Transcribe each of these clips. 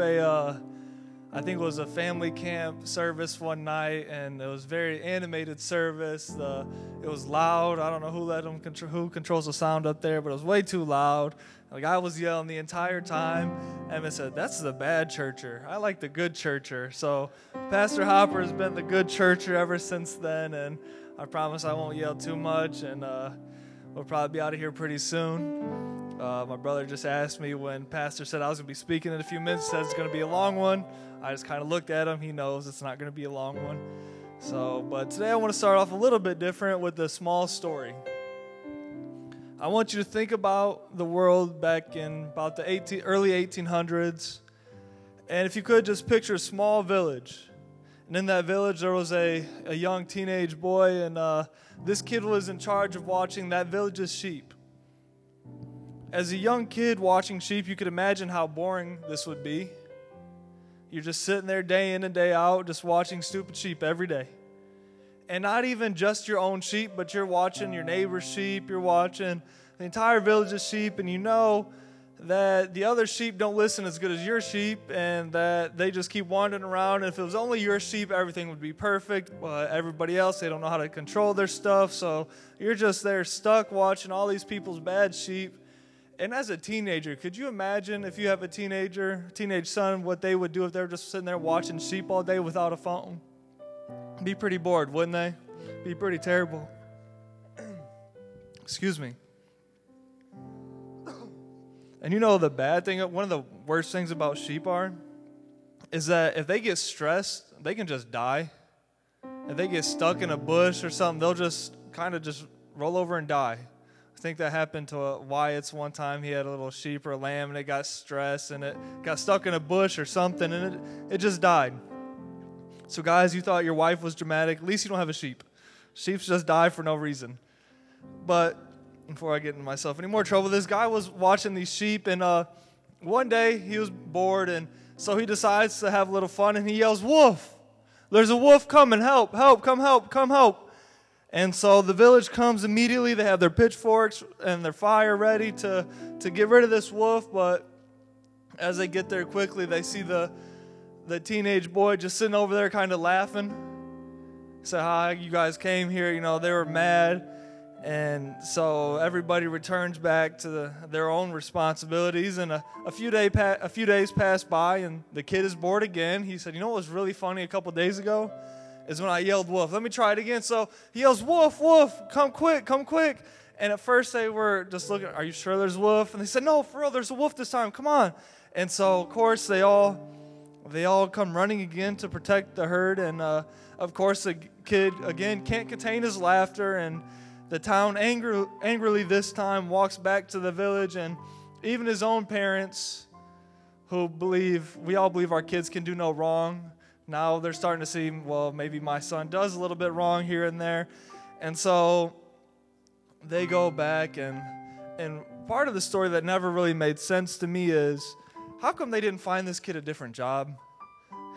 a, uh, I think it was a family camp service one night, and it was very animated service. The, it was loud. I don't know who let them control, who controls the sound up there, but it was way too loud. Like I was yelling the entire time. Emma said, "That's the bad churcher. I like the good churcher." So Pastor Hopper has been the good churcher ever since then, and I promise I won't yell too much, and uh, we'll probably be out of here pretty soon. Uh, my brother just asked me when Pastor said I was going to be speaking in a few minutes, said it's going to be a long one. I just kind of looked at him. He knows it's not going to be a long one. So, but today I want to start off a little bit different with a small story. I want you to think about the world back in about the 18, early 1800s. And if you could just picture a small village. And in that village, there was a, a young teenage boy, and uh, this kid was in charge of watching that village's sheep. As a young kid watching sheep, you could imagine how boring this would be. You're just sitting there day in and day out, just watching stupid sheep every day. And not even just your own sheep, but you're watching your neighbor's sheep, you're watching the entire village's sheep, and you know that the other sheep don't listen as good as your sheep and that they just keep wandering around. And if it was only your sheep, everything would be perfect. But everybody else, they don't know how to control their stuff. So you're just there stuck watching all these people's bad sheep and as a teenager, could you imagine if you have a teenager, teenage son, what they would do if they were just sitting there watching sheep all day without a phone? Be pretty bored, wouldn't they? Be pretty terrible. Excuse me. And you know the bad thing, one of the worst things about sheep are, is that if they get stressed, they can just die. If they get stuck in a bush or something, they'll just kind of just roll over and die. I think that happened to Wyatt's one time. He had a little sheep or lamb and it got stressed and it got stuck in a bush or something and it, it just died. So, guys, you thought your wife was dramatic. At least you don't have a sheep. Sheep just die for no reason. But before I get into myself any more trouble, this guy was watching these sheep and uh, one day he was bored and so he decides to have a little fun and he yells, Wolf! There's a wolf coming. Help, help, come help, come help. And so the village comes immediately. They have their pitchforks and their fire ready to, to get rid of this wolf. But as they get there quickly, they see the, the teenage boy just sitting over there kind of laughing. Say, hi, you guys came here. You know, they were mad. And so everybody returns back to the, their own responsibilities. And a, a, few day pa- a few days pass by, and the kid is bored again. He said, You know what was really funny a couple days ago? Is when I yelled wolf. Let me try it again. So he yells, Wolf, wolf, come quick, come quick. And at first they were just looking, Are you sure there's a wolf? And they said, No, for real, there's a wolf this time. Come on. And so, of course, they all they all come running again to protect the herd. And uh, of course, the kid again can't contain his laughter. And the town angry, angrily this time walks back to the village. And even his own parents, who believe, we all believe our kids can do no wrong, now they're starting to see, well, maybe my son does a little bit wrong here and there. And so they go back and and part of the story that never really made sense to me is how come they didn't find this kid a different job?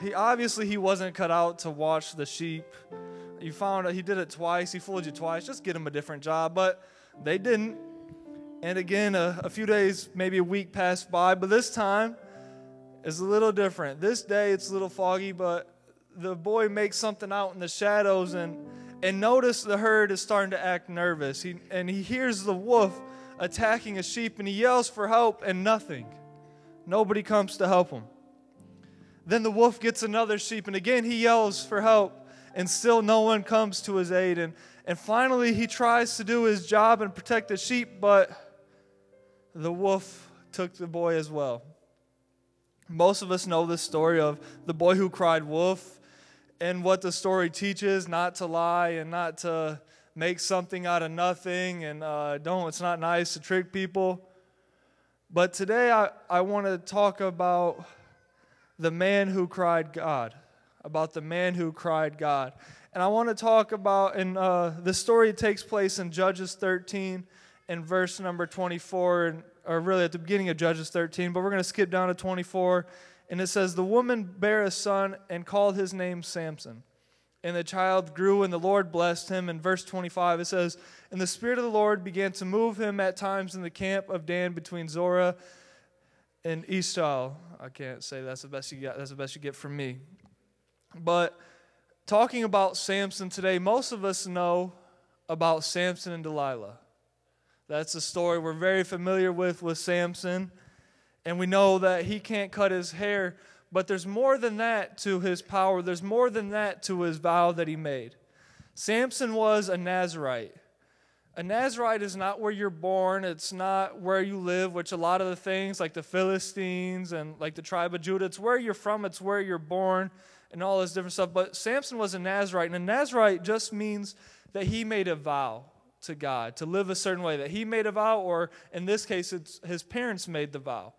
He obviously he wasn't cut out to watch the sheep. You found out he did it twice. He fooled you twice. Just get him a different job. But they didn't. And again, a, a few days, maybe a week passed by. But this time, is a little different. This day it's a little foggy, but the boy makes something out in the shadows and and notice the herd is starting to act nervous. He and he hears the wolf attacking a sheep and he yells for help and nothing. Nobody comes to help him. Then the wolf gets another sheep and again he yells for help and still no one comes to his aid and and finally he tries to do his job and protect the sheep but the wolf took the boy as well. Most of us know the story of the boy who cried wolf and what the story teaches not to lie and not to make something out of nothing and uh, don't, it's not nice to trick people. But today I, I want to talk about the man who cried God, about the man who cried God. And I want to talk about, and uh, the story takes place in Judges 13 and verse number 24. And or really at the beginning of Judges 13, but we're going to skip down to 24. And it says, The woman bare a son and called his name Samson. And the child grew, and the Lord blessed him. In verse 25, it says, And the Spirit of the Lord began to move him at times in the camp of Dan between Zorah in Esau. I can't say that's the best you get. That's the best you get from me. But talking about Samson today, most of us know about Samson and Delilah. That's a story we're very familiar with with Samson. And we know that he can't cut his hair, but there's more than that to his power. There's more than that to his vow that he made. Samson was a Nazarite. A Nazarite is not where you're born, it's not where you live, which a lot of the things like the Philistines and like the tribe of Judah, it's where you're from, it's where you're born, and all this different stuff. But Samson was a Nazarite, and a Nazarite just means that he made a vow to God to live a certain way, that he made a vow, or in this case, it's his parents made the vow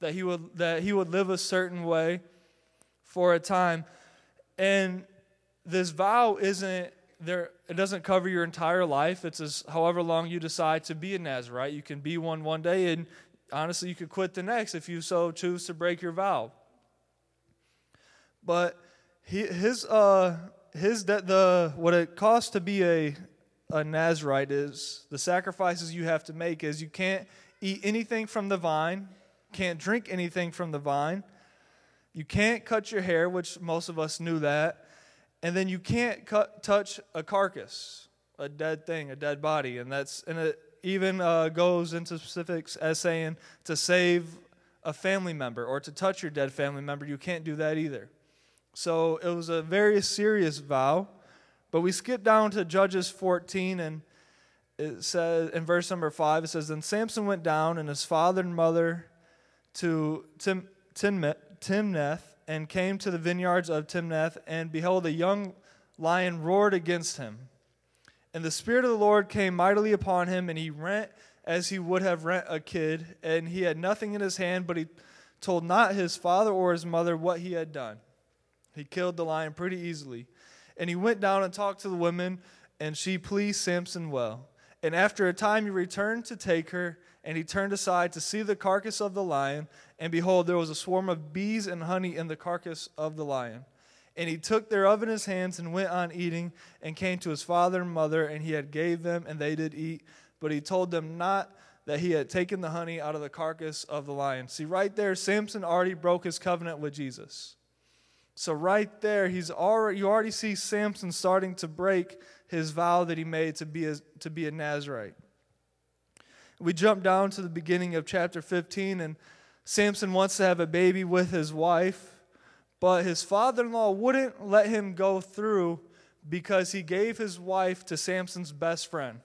that he would that he would live a certain way for a time. And this vow isn't there it doesn't cover your entire life. It's as however long you decide to be a Nazarite. You can be one one day and honestly you could quit the next if you so choose to break your vow. But he, his uh his that the what it costs to be a a Nazarite is the sacrifices you have to make is you can't eat anything from the vine, can't drink anything from the vine. You can't cut your hair, which most of us knew that. And then you can't cut, touch a carcass, a dead thing, a dead body. And that's and it even uh, goes into specifics as saying to save a family member or to touch your dead family member. You can't do that either. So it was a very serious vow. But we skip down to Judges 14 and it says in verse number 5 it says then Samson went down and his father and mother to Tim, Timnath and came to the vineyards of Timnath, and behold, a young lion roared against him. And the Spirit of the Lord came mightily upon him, and he rent as he would have rent a kid, and he had nothing in his hand, but he told not his father or his mother what he had done. He killed the lion pretty easily. And he went down and talked to the women, and she pleased Samson well. And after a time he returned to take her, and he turned aside to see the carcass of the lion, and behold, there was a swarm of bees and honey in the carcass of the lion. And he took thereof in his hands and went on eating, and came to his father and mother, and he had gave them, and they did eat. But he told them not that he had taken the honey out of the carcass of the lion. See, right there, Samson already broke his covenant with Jesus. So right there, he's already you already see Samson starting to break his vow that he made to be a, to be a Nazarite. We jump down to the beginning of chapter 15, and Samson wants to have a baby with his wife, but his father in law wouldn't let him go through because he gave his wife to Samson's best friend.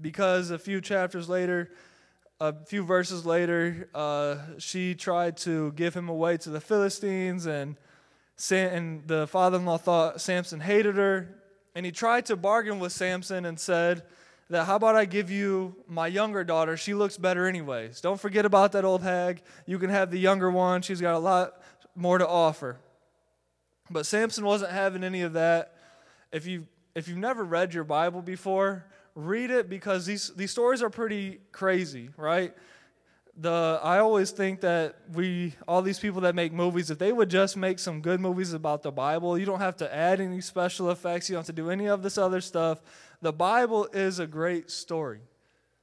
Because a few chapters later, a few verses later, uh, she tried to give him away to the Philistines, and, Sam, and the father in law thought Samson hated her. And he tried to bargain with Samson and said, that how about I give you my younger daughter? She looks better, anyways. Don't forget about that old hag. You can have the younger one. She's got a lot more to offer. But Samson wasn't having any of that. If you if you've never read your Bible before, read it because these these stories are pretty crazy, right? The I always think that we all these people that make movies, if they would just make some good movies about the Bible, you don't have to add any special effects, you don't have to do any of this other stuff the Bible is a great story.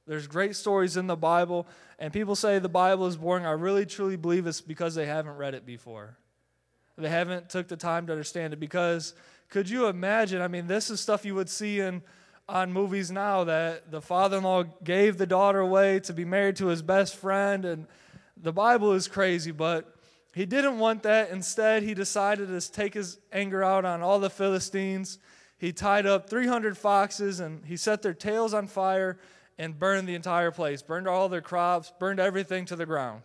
There's great stories in the Bible, and people say the Bible is boring. I really truly believe it's because they haven't read it before. They haven't took the time to understand it because could you imagine? I mean, this is stuff you would see in on movies now that the father-in-law gave the daughter away to be married to his best friend and the Bible is crazy, but he didn't want that. Instead, he decided to take his anger out on all the Philistines he tied up 300 foxes and he set their tails on fire and burned the entire place, burned all their crops, burned everything to the ground.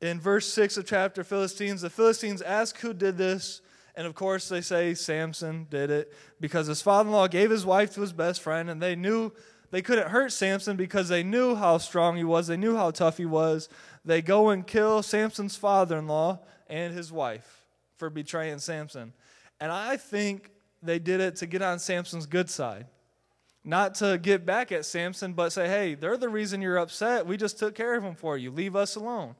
In verse 6 of chapter Philistines, the Philistines ask who did this. And of course, they say Samson did it because his father in law gave his wife to his best friend, and they knew they couldn't hurt Samson because they knew how strong he was, they knew how tough he was. They go and kill Samson's father in law and his wife for betraying Samson. And I think they did it to get on Samson's good side. Not to get back at Samson, but say, hey, they're the reason you're upset. We just took care of them for you. Leave us alone.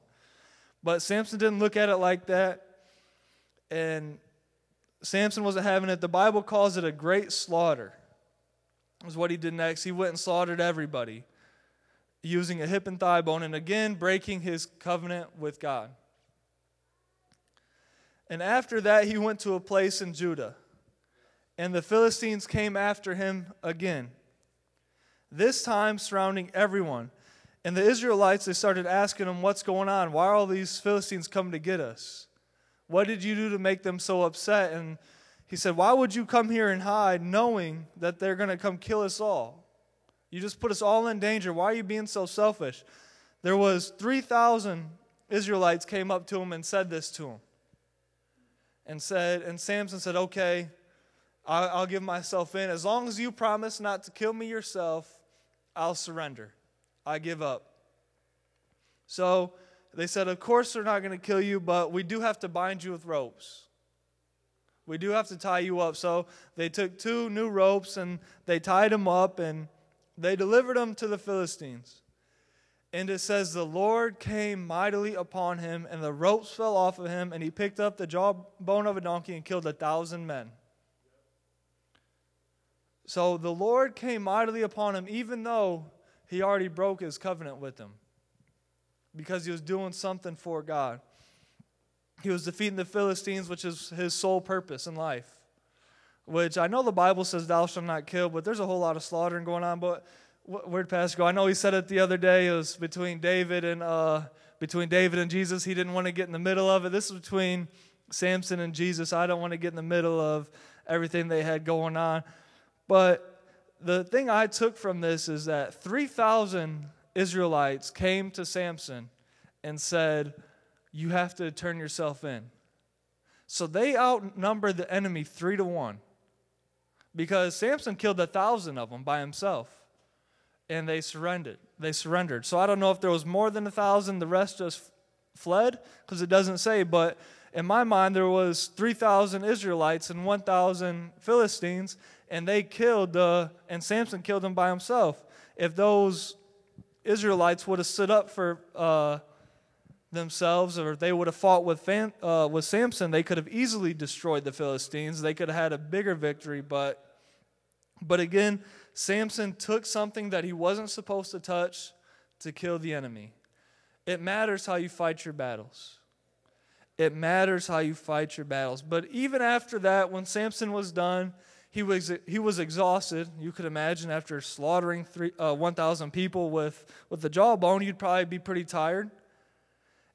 But Samson didn't look at it like that. And Samson wasn't having it. The Bible calls it a great slaughter. Is what he did next. He went and slaughtered everybody. using a hip and thigh bone, and again breaking his covenant with God. And after that, he went to a place in Judah, and the Philistines came after him again, this time surrounding everyone. And the Israelites, they started asking him, What's going on? Why are all these Philistines coming to get us? What did you do to make them so upset? And he said, Why would you come here and hide knowing that they're going to come kill us all? You just put us all in danger. Why are you being so selfish? There was 3,000 Israelites came up to him and said this to him. And said, and Samson said, Okay, I'll give myself in. As long as you promise not to kill me yourself, I'll surrender. I give up. So they said, Of course, they're not going to kill you, but we do have to bind you with ropes. We do have to tie you up. So they took two new ropes and they tied him up and they delivered him to the Philistines. And it says, The Lord came mightily upon him, and the ropes fell off of him, and he picked up the jawbone of a donkey and killed a thousand men. So the Lord came mightily upon him, even though he already broke his covenant with them, because he was doing something for God. He was defeating the Philistines, which is his sole purpose in life. Which I know the Bible says, Thou shalt not kill, but there's a whole lot of slaughtering going on. But where'd Pastor go? I know he said it the other day. It was between David and uh, between David and Jesus. He didn't want to get in the middle of it. This is between Samson and Jesus. I don't want to get in the middle of everything they had going on. But the thing I took from this is that 3,000 Israelites came to Samson and said, You have to turn yourself in. So they outnumbered the enemy three to one because Samson killed a thousand of them by himself and they surrendered. They surrendered. So I don't know if there was more than a thousand, the rest just fled because it doesn't say, but in my mind there was 3,000 Israelites and 1,000 Philistines and they killed the, and Samson killed them by himself. If those Israelites would have stood up for uh, themselves, or they would have fought with, Fam, uh, with Samson, they could have easily destroyed the Philistines. They could have had a bigger victory, but, but again, Samson took something that he wasn't supposed to touch to kill the enemy. It matters how you fight your battles. It matters how you fight your battles. But even after that, when Samson was done, he was, he was exhausted. You could imagine after slaughtering three, uh, 1,000 people with, with the jawbone, you'd probably be pretty tired.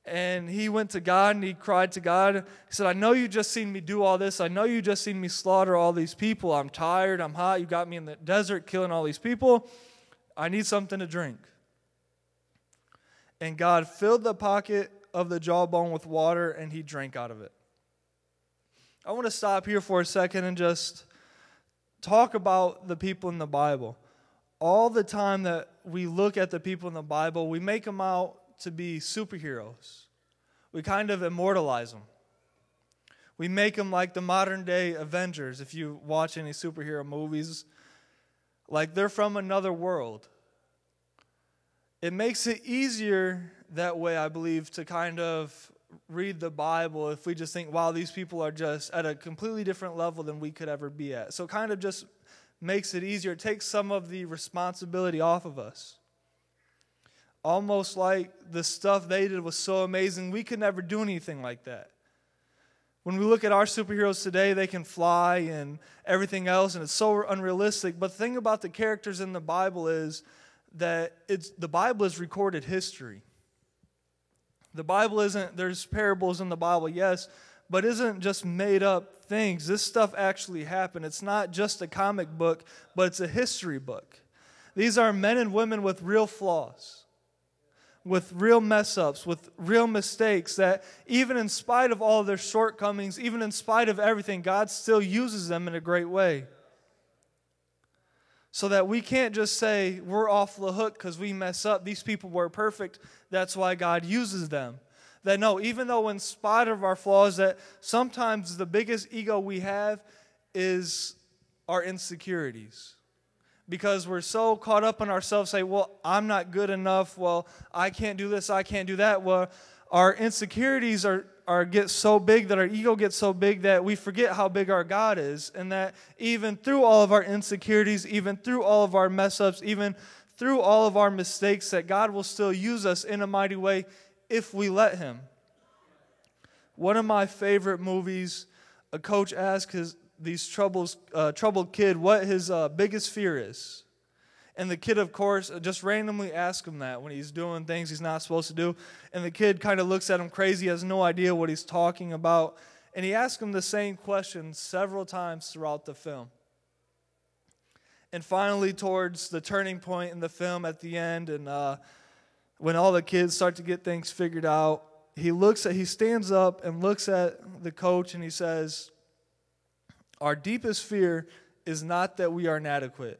And he went to God and he cried to God. He said, I know you just seen me do all this. I know you just seen me slaughter all these people. I'm tired. I'm hot. You got me in the desert killing all these people. I need something to drink. And God filled the pocket of the jawbone with water and he drank out of it. I want to stop here for a second and just talk about the people in the Bible. All the time that we look at the people in the Bible, we make them out to be superheroes. We kind of immortalize them. We make them like the modern day Avengers. If you watch any superhero movies, like they're from another world. It makes it easier that way, I believe, to kind of read the Bible if we just think, wow, these people are just at a completely different level than we could ever be at. So it kind of just makes it easier. It takes some of the responsibility off of us. Almost like the stuff they did was so amazing, we could never do anything like that. When we look at our superheroes today, they can fly and everything else, and it's so unrealistic. But the thing about the characters in the Bible is that it's, the Bible is recorded history. The Bible isn't, there's parables in the Bible, yes, but isn't just made up things. This stuff actually happened. It's not just a comic book, but it's a history book. These are men and women with real flaws, with real mess ups, with real mistakes that, even in spite of all their shortcomings, even in spite of everything, God still uses them in a great way. So that we can't just say we're off the hook because we mess up. These people were perfect. That's why God uses them. That no, even though in spite of our flaws, that sometimes the biggest ego we have is our insecurities. Because we're so caught up in ourselves, say, well, I'm not good enough. Well, I can't do this, I can't do that. Well, our insecurities are, are get so big that our ego gets so big that we forget how big our God is. And that even through all of our insecurities, even through all of our mess ups, even through all of our mistakes, that God will still use us in a mighty way if we let Him. One of my favorite movies, a coach asked his these troubles, uh, troubled kid what his uh, biggest fear is. And the kid, of course, just randomly asks him that when he's doing things he's not supposed to do. And the kid kind of looks at him crazy, has no idea what he's talking about. And he asks him the same question several times throughout the film. And finally, towards the turning point in the film at the end, and uh, when all the kids start to get things figured out, he looks at, he stands up and looks at the coach and he says, Our deepest fear is not that we are inadequate.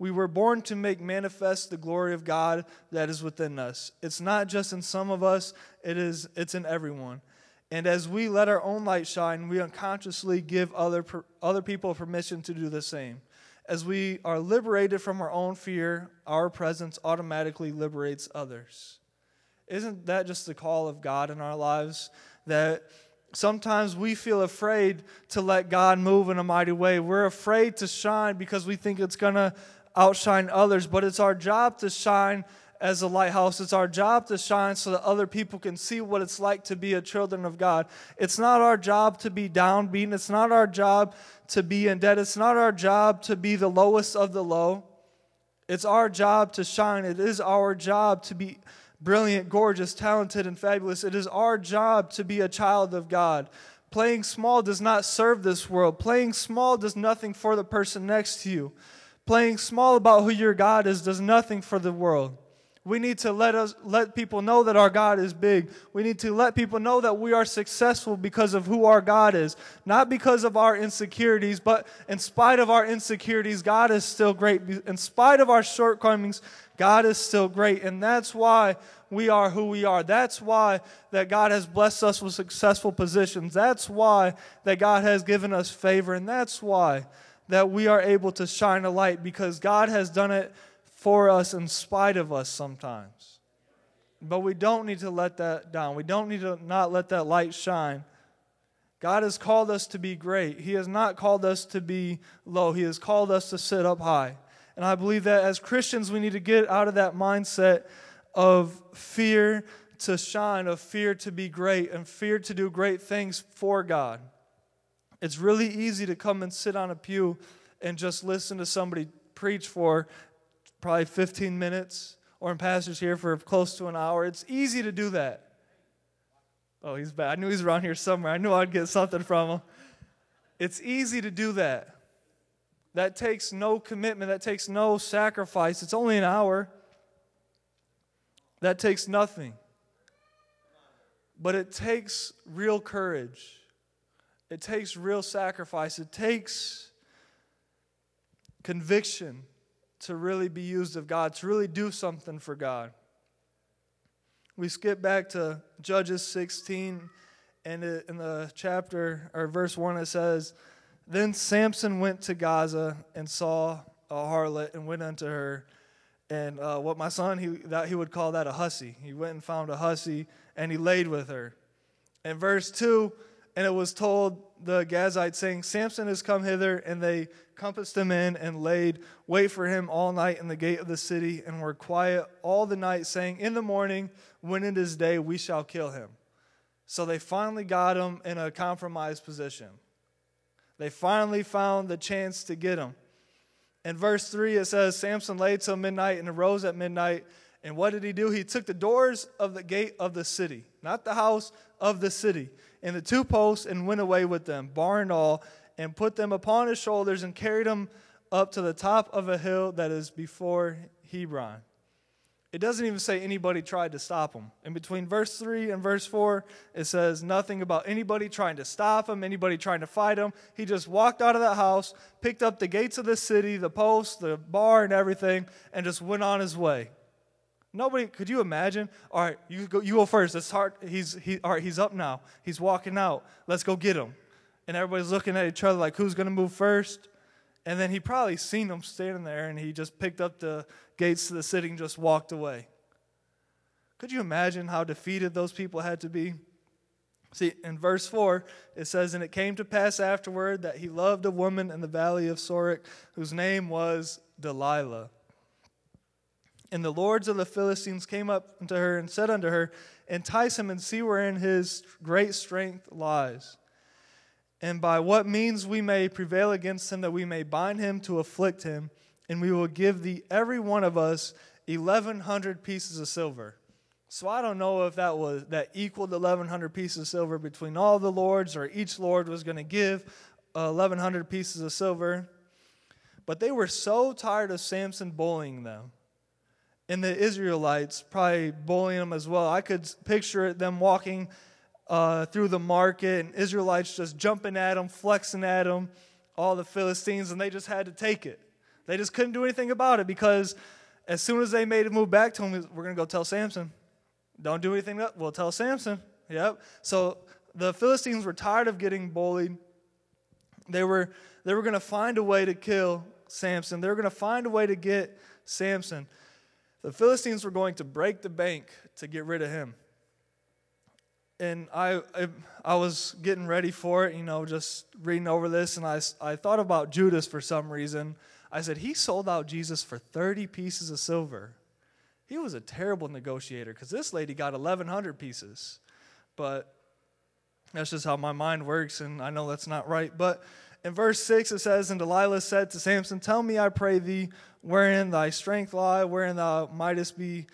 We were born to make manifest the glory of God that is within us. It's not just in some of us, it is it's in everyone. And as we let our own light shine, we unconsciously give other other people permission to do the same. As we are liberated from our own fear, our presence automatically liberates others. Isn't that just the call of God in our lives that sometimes we feel afraid to let God move in a mighty way. We're afraid to shine because we think it's going to outshine others, but it's our job to shine as a lighthouse. It's our job to shine so that other people can see what it's like to be a children of God. It's not our job to be downbeaten. It's not our job to be in debt. It's not our job to be the lowest of the low. It's our job to shine. It is our job to be brilliant, gorgeous, talented, and fabulous. It is our job to be a child of God. Playing small does not serve this world. Playing small does nothing for the person next to you. Playing small about who your God is does nothing for the world. We need to let us let people know that our God is big. We need to let people know that we are successful because of who our God is, not because of our insecurities, but in spite of our insecurities, God is still great. In spite of our shortcomings, God is still great, and that's why we are who we are. That's why that God has blessed us with successful positions. That's why that God has given us favor, and that's why that we are able to shine a light because God has done it for us in spite of us sometimes. But we don't need to let that down. We don't need to not let that light shine. God has called us to be great. He has not called us to be low. He has called us to sit up high. And I believe that as Christians, we need to get out of that mindset of fear to shine, of fear to be great, and fear to do great things for God. It's really easy to come and sit on a pew and just listen to somebody preach for probably 15 minutes, or in pastors here for close to an hour. It's easy to do that. Oh, he's bad. I knew he's around here somewhere. I knew I'd get something from him. It's easy to do that. That takes no commitment, that takes no sacrifice. It's only an hour. That takes nothing. But it takes real courage it takes real sacrifice. It takes conviction to really be used of God, to really do something for God. We skip back to Judges 16, and in the chapter or verse 1, it says, Then Samson went to Gaza and saw a harlot and went unto her. And uh, what my son, he, that, he would call that a hussy. He went and found a hussy and he laid with her. In verse 2, and it was told the Gazites, saying, Samson has come hither, and they compassed him in and laid wait for him all night in the gate of the city, and were quiet all the night, saying, In the morning, when it is day, we shall kill him. So they finally got him in a compromised position. They finally found the chance to get him. In verse 3, it says, Samson lay till midnight and arose at midnight. And what did he do? He took the doors of the gate of the city, not the house of the city and the two posts and went away with them, bar and all, and put them upon his shoulders and carried them up to the top of a hill that is before Hebron. It doesn't even say anybody tried to stop him. In between verse 3 and verse 4, it says nothing about anybody trying to stop him, anybody trying to fight him. He just walked out of that house, picked up the gates of the city, the post, the bar, and everything, and just went on his way. Nobody could you imagine? All right, you go you go first. It's hard. He's he all right, he's up now. He's walking out. Let's go get him. And everybody's looking at each other like who's gonna move first? And then he probably seen them standing there and he just picked up the gates to the city and just walked away. Could you imagine how defeated those people had to be? See, in verse 4, it says, And it came to pass afterward that he loved a woman in the valley of Sorek, whose name was Delilah. And the lords of the Philistines came up unto her and said unto her, Entice him and see wherein his great strength lies, and by what means we may prevail against him, that we may bind him to afflict him, and we will give thee every one of us eleven hundred pieces of silver. So I don't know if that was that equaled 1100 pieces of silver between all the lords or each lord was going to give 1100 uh, pieces of silver. But they were so tired of Samson bullying them. And the Israelites probably bullying them as well. I could picture them walking uh, through the market and Israelites just jumping at them, flexing at them, all the Philistines, and they just had to take it. They just couldn't do anything about it because as soon as they made a move back to him, we're going to go tell Samson. Don't do anything. Else. We'll tell Samson. Yep. So the Philistines were tired of getting bullied. They were, they were going to find a way to kill Samson. They were going to find a way to get Samson. The Philistines were going to break the bank to get rid of him. And I, I, I was getting ready for it, you know, just reading over this, and I, I thought about Judas for some reason. I said, he sold out Jesus for 30 pieces of silver. He was a terrible negotiator because this lady got 1,100 pieces. But that's just how my mind works, and I know that's not right. But in verse 6, it says, And Delilah said to Samson, Tell me, I pray thee, wherein thy strength lie, wherein thou mightest be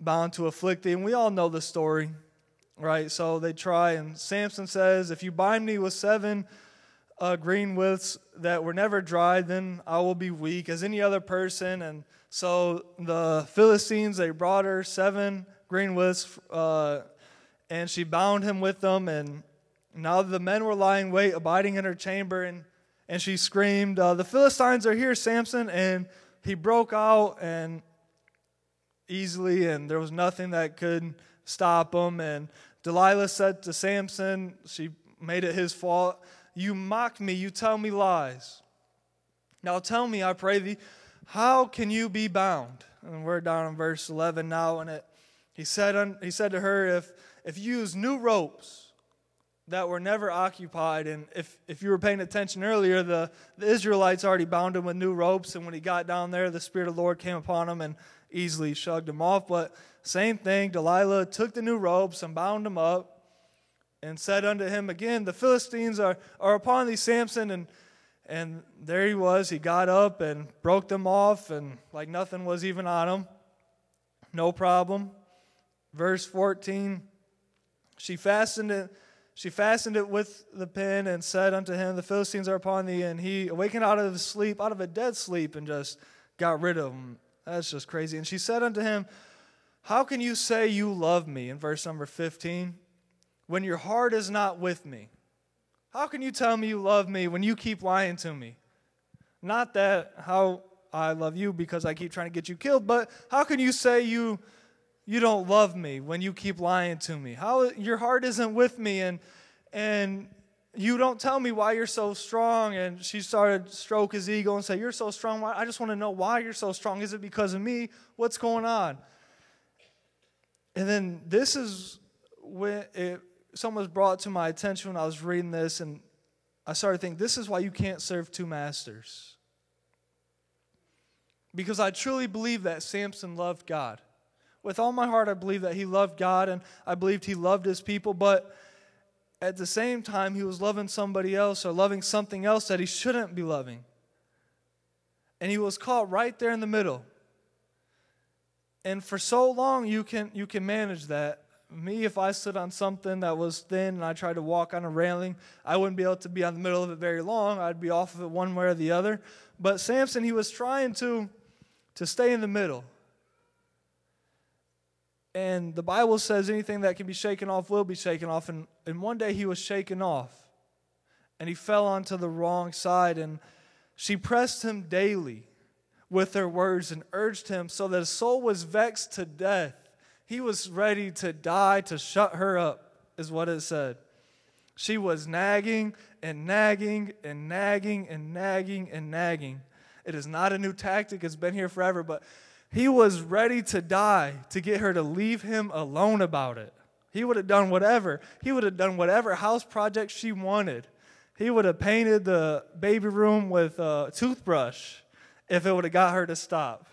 bound to afflict thee. And we all know the story, right? So they try, and Samson says, If you bind me with seven uh, green withs that were never dried, then I will be weak as any other person. And so the Philistines, they brought her seven green withs, uh, and she bound him with them. And now the men were lying wait, abiding in her chamber. And, and she screamed, uh, The Philistines are here, Samson. And he broke out and easily, and there was nothing that could stop him. And Delilah said to Samson, she made it his fault. You mock me, you tell me lies. Now tell me, I pray thee, how can you be bound? And we're down in verse 11 now, and it, he, said, he said to her, if, if you use new ropes that were never occupied, and if, if you were paying attention earlier, the, the Israelites already bound him with new ropes, and when he got down there, the Spirit of the Lord came upon him and easily shrugged him off. But same thing, Delilah took the new ropes and bound him up and said unto him again, The Philistines are, are upon thee, Samson, and and there he was. He got up and broke them off, and like nothing was even on him. No problem. Verse 14 She fastened it. She fastened it with the pin and said unto him, The Philistines are upon thee. And he awakened out of sleep, out of a dead sleep, and just got rid of them. That's just crazy. And she said unto him, How can you say you love me? In verse number 15, when your heart is not with me. How can you tell me you love me when you keep lying to me? Not that how I love you because I keep trying to get you killed, but how can you say you you don't love me when you keep lying to me? How your heart isn't with me and and you don't tell me why you're so strong and she started stroke his ego and say you're so strong Why i just want to know why you're so strong is it because of me what's going on and then this is when it something was brought to my attention when I was reading this, and I started thinking, this is why you can't serve two masters. Because I truly believe that Samson loved God. With all my heart, I believe that he loved God and I believed he loved his people, but at the same time, he was loving somebody else or loving something else that he shouldn't be loving. And he was caught right there in the middle. And for so long, you can, you can manage that me, if I stood on something that was thin and I tried to walk on a railing, I wouldn't be able to be on the middle of it very long. I'd be off of it one way or the other. But Samson, he was trying to, to stay in the middle. And the Bible says anything that can be shaken off will be shaken off. And, and one day he was shaken off. And he fell onto the wrong side. And she pressed him daily with her words and urged him so that his soul was vexed to death. He was ready to die to shut her up, is what it said. She was nagging and nagging and nagging and nagging and nagging. It is not a new tactic, it's been here forever, but he was ready to die to get her to leave him alone about it. He would have done whatever. He would have done whatever house project she wanted. He would have painted the baby room with a toothbrush if it would have got her to stop.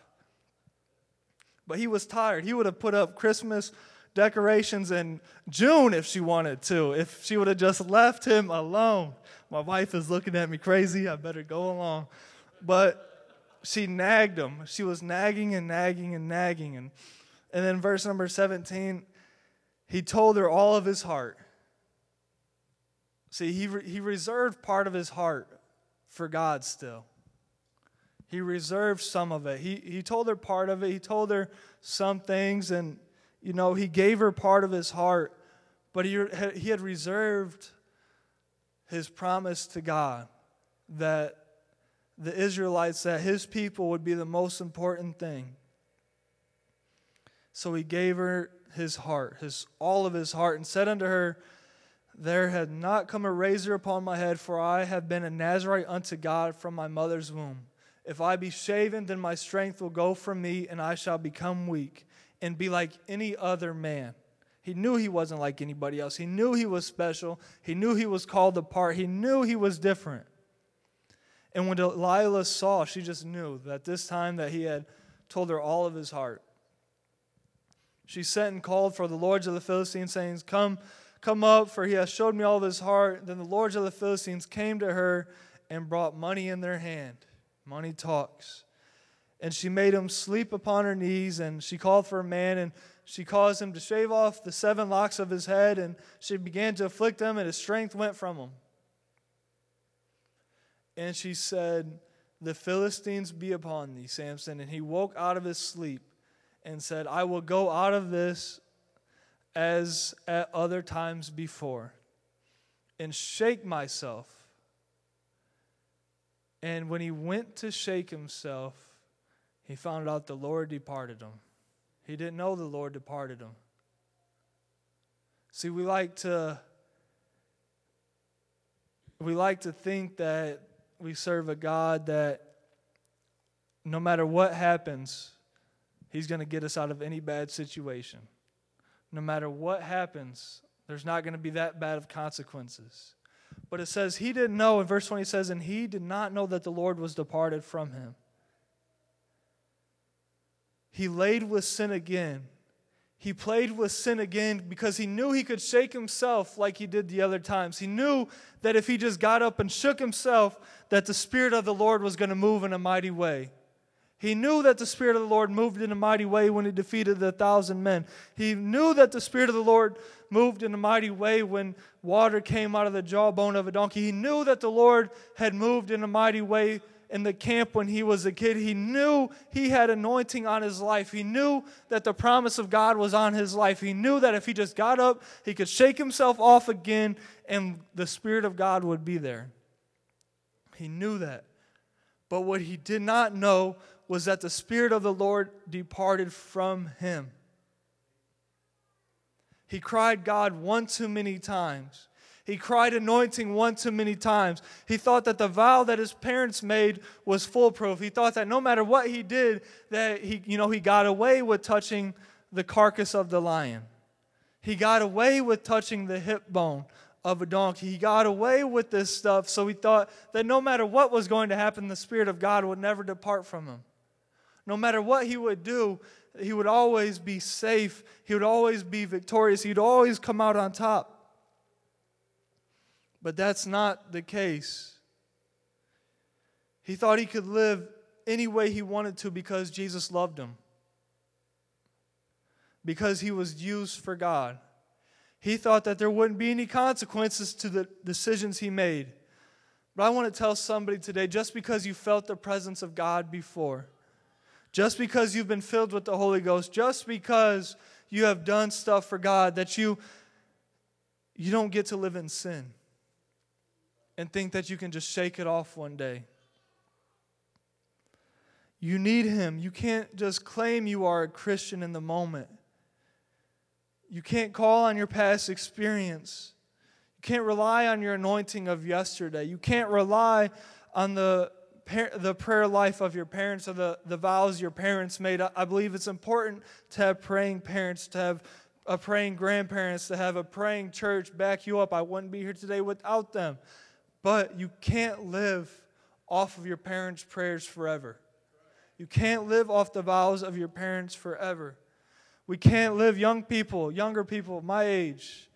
But he was tired. He would have put up Christmas decorations in June if she wanted to, if she would have just left him alone. My wife is looking at me crazy. I better go along. But she nagged him. She was nagging and nagging and nagging. And, and then, verse number 17, he told her all of his heart. See, he, re- he reserved part of his heart for God still. He reserved some of it. He, he told her part of it. He told her some things, and, you know, he gave her part of his heart, but he, he had reserved his promise to God that the Israelites, that his people would be the most important thing. So he gave her his heart, his all of his heart, and said unto her, There had not come a razor upon my head, for I have been a Nazarite unto God from my mother's womb. If I be shaven, then my strength will go from me, and I shall become weak and be like any other man. He knew he wasn't like anybody else. He knew he was special. He knew he was called apart. He knew he was different. And when Delilah saw, she just knew that this time that he had told her all of his heart. She sent and called for the lords of the Philistines, saying, Come, come up, for he has showed me all of his heart. Then the lords of the Philistines came to her and brought money in their hand. Money talks. And she made him sleep upon her knees, and she called for a man, and she caused him to shave off the seven locks of his head, and she began to afflict him, and his strength went from him. And she said, The Philistines be upon thee, Samson. And he woke out of his sleep and said, I will go out of this as at other times before and shake myself. And when he went to shake himself, he found out the Lord departed him. He didn't know the Lord departed him. See, we like to we like to think that we serve a God that no matter what happens, He's going to get us out of any bad situation. No matter what happens, there's not going to be that bad of consequences. But it says he didn't know, in verse 20 it says, and he did not know that the Lord was departed from him. He laid with sin again he played with sin again because he knew he could shake himself like he did the other times. He knew that if he just got up and shook himself, that the Spirit of the Lord was going to move in a mighty way. He knew that the Spirit of the Lord moved in a mighty way when he defeated the thousand men. He knew that the Spirit of the Lord moved in a mighty way when water came out of the jawbone of a donkey. He knew that the Lord had moved in a mighty way in the camp when he was a kid. He knew he had anointing on his life. He knew that the promise of God was on his life. He knew that if he just got up, he could shake himself off again and the Spirit of God would be there. He knew that. But what he did not know was that the Spirit of the Lord departed from him. He cried God one too many times. He cried anointing one too many times. He thought that the vow that his parents made was foolproof. He thought that no matter what he did, that he, you know, he got away with touching the carcass of the lion. He got away with touching the hip bone of a donkey. He got away with this stuff, so he thought that no matter what was going to happen, the Spirit of God would never depart from him. No matter what he would do, he would always be safe. He would always be victorious. He'd always come out on top. But that's not the case. He thought he could live any way he wanted to because Jesus loved him, because he was used for God. He thought that there wouldn't be any consequences to the decisions he made. But I want to tell somebody today just because you felt the presence of God before, just because you've been filled with the Holy Ghost, just because you have done stuff for God, that you, you don't get to live in sin and think that you can just shake it off one day. You need Him. You can't just claim you are a Christian in the moment. You can't call on your past experience. You can't rely on your anointing of yesterday. You can't rely on the, the prayer life of your parents or the, the vows your parents made. I believe it's important to have praying parents, to have a praying grandparents, to have a praying church back you up. I wouldn't be here today without them. But you can't live off of your parents' prayers forever. You can't live off the vows of your parents forever. We can't live, young people, younger people, my age,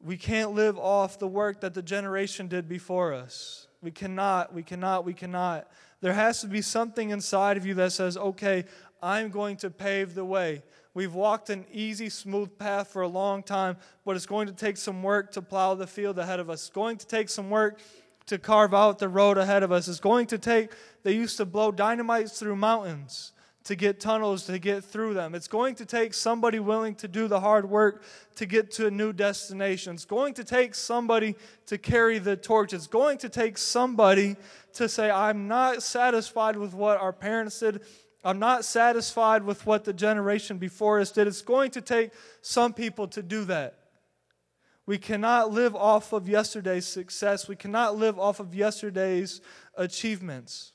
we can't live off the work that the generation did before us. We cannot, we cannot, we cannot. There has to be something inside of you that says, okay, I'm going to pave the way. We've walked an easy, smooth path for a long time, but it's going to take some work to plow the field ahead of us. It's going to take some work to carve out the road ahead of us. It's going to take, they used to blow dynamites through mountains to get tunnels to get through them. It's going to take somebody willing to do the hard work to get to a new destination. It's going to take somebody to carry the torch. It's going to take somebody to say, I'm not satisfied with what our parents did. I'm not satisfied with what the generation before us did. It's going to take some people to do that. We cannot live off of yesterday's success. We cannot live off of yesterday's achievements.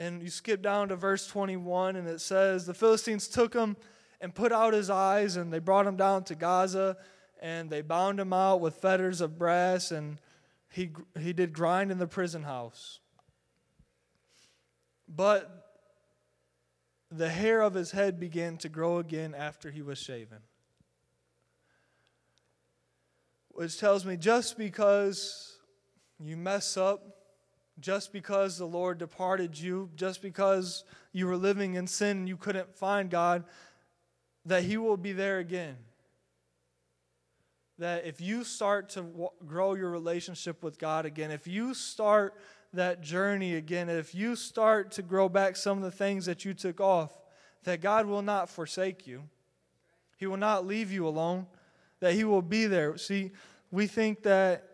And you skip down to verse 21, and it says, The Philistines took him and put out his eyes, and they brought him down to Gaza, and they bound him out with fetters of brass, and he, he did grind in the prison house. But the hair of his head began to grow again after he was shaven which tells me just because you mess up, just because the Lord departed you, just because you were living in sin and you couldn't find God, that He will be there again. That if you start to w- grow your relationship with God again, if you start that journey again, if you start to grow back some of the things that you took off, that God will not forsake you. He will not leave you alone that He will be there. See, we think that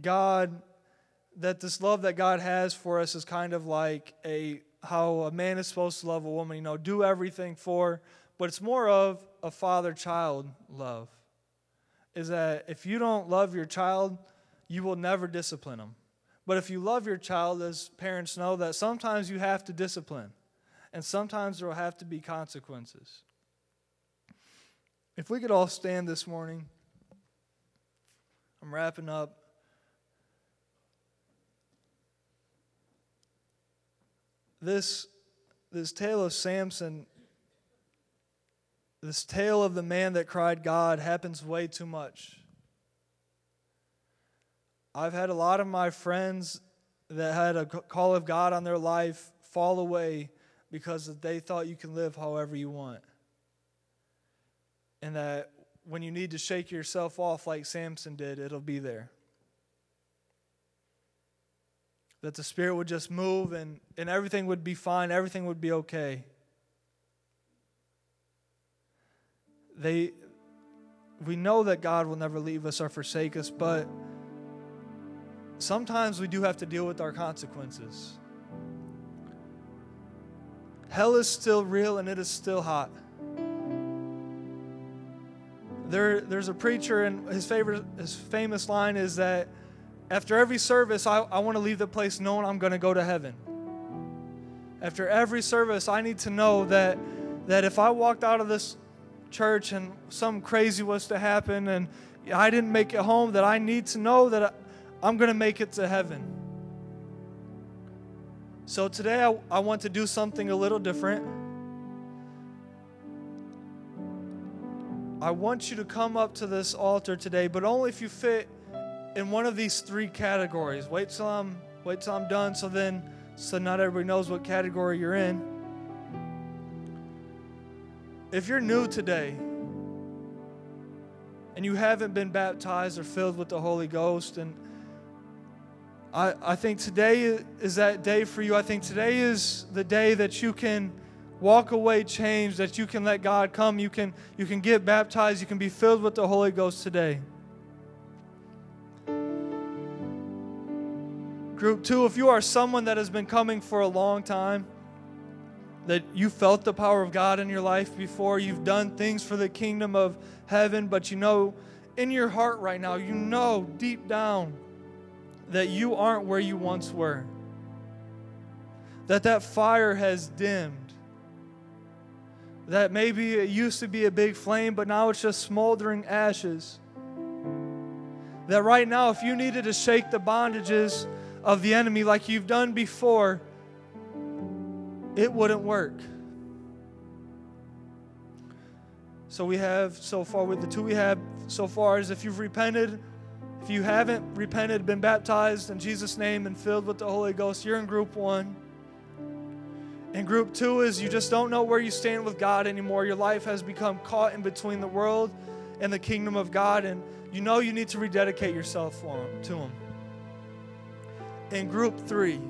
God, that this love that God has for us is kind of like a how a man is supposed to love a woman, you know, do everything for, but it's more of a father child love. Is that if you don't love your child, you will never discipline them. But if you love your child, as parents know, that sometimes you have to discipline, and sometimes there will have to be consequences. If we could all stand this morning, I'm wrapping up. This, this tale of Samson, this tale of the man that cried God, happens way too much. I've had a lot of my friends that had a call of God on their life fall away because they thought you can live however you want and that when you need to shake yourself off like Samson did, it'll be there. That the Spirit would just move and, and everything would be fine, everything would be okay. They, we know that God will never leave us or forsake us, but sometimes we do have to deal with our consequences. Hell is still real and it is still hot there, there's a preacher, and his favorite, his famous line is that after every service, I, I want to leave the place knowing I'm going to go to heaven. After every service, I need to know that that if I walked out of this church and something crazy was to happen and I didn't make it home, that I need to know that I'm going to make it to heaven. So today, I, I want to do something a little different. I want you to come up to this altar today, but only if you fit in one of these three categories. Wait till I'm wait till I'm done so then so not everybody knows what category you're in. If you're new today and you haven't been baptized or filled with the Holy Ghost and I, I think today is that day for you. I think today is the day that you can walk away changed, that you can let God come, you can, you can get baptized, you can be filled with the Holy Ghost today. Group two, if you are someone that has been coming for a long time, that you felt the power of God in your life before, you've done things for the kingdom of heaven, but you know in your heart right now, you know deep down that you aren't where you once were. That that fire has dimmed. That maybe it used to be a big flame, but now it's just smoldering ashes. That right now, if you needed to shake the bondages of the enemy like you've done before, it wouldn't work. So we have so far with the two we have so far is if you've repented, if you haven't repented, been baptized in Jesus' name and filled with the Holy Ghost, you're in group one. And group two is you just don't know where you stand with God anymore. Your life has become caught in between the world and the kingdom of God, and you know you need to rededicate yourself to Him. In group three,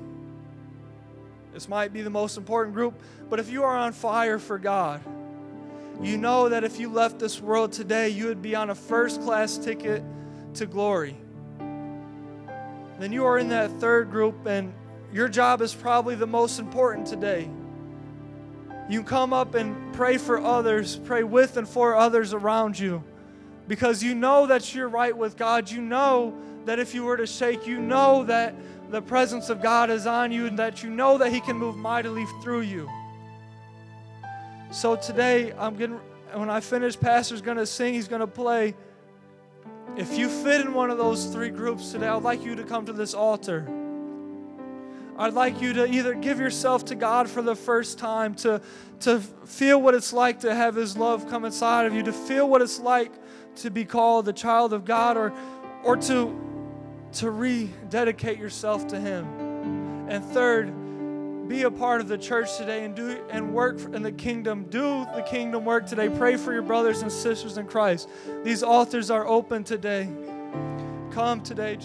this might be the most important group, but if you are on fire for God, you know that if you left this world today, you would be on a first class ticket to glory. Then you are in that third group, and your job is probably the most important today. You come up and pray for others, pray with and for others around you because you know that you're right with God. You know that if you were to shake, you know that the presence of God is on you and that you know that He can move mightily through you. So today, I'm getting, when I finish, Pastor's going to sing, he's going to play. If you fit in one of those three groups today, I'd like you to come to this altar. I'd like you to either give yourself to God for the first time, to, to feel what it's like to have His love come inside of you, to feel what it's like to be called the child of God, or, or to, to rededicate yourself to Him. And third, be a part of the church today and do and work in the kingdom. Do the kingdom work today. Pray for your brothers and sisters in Christ. These altars are open today. Come today.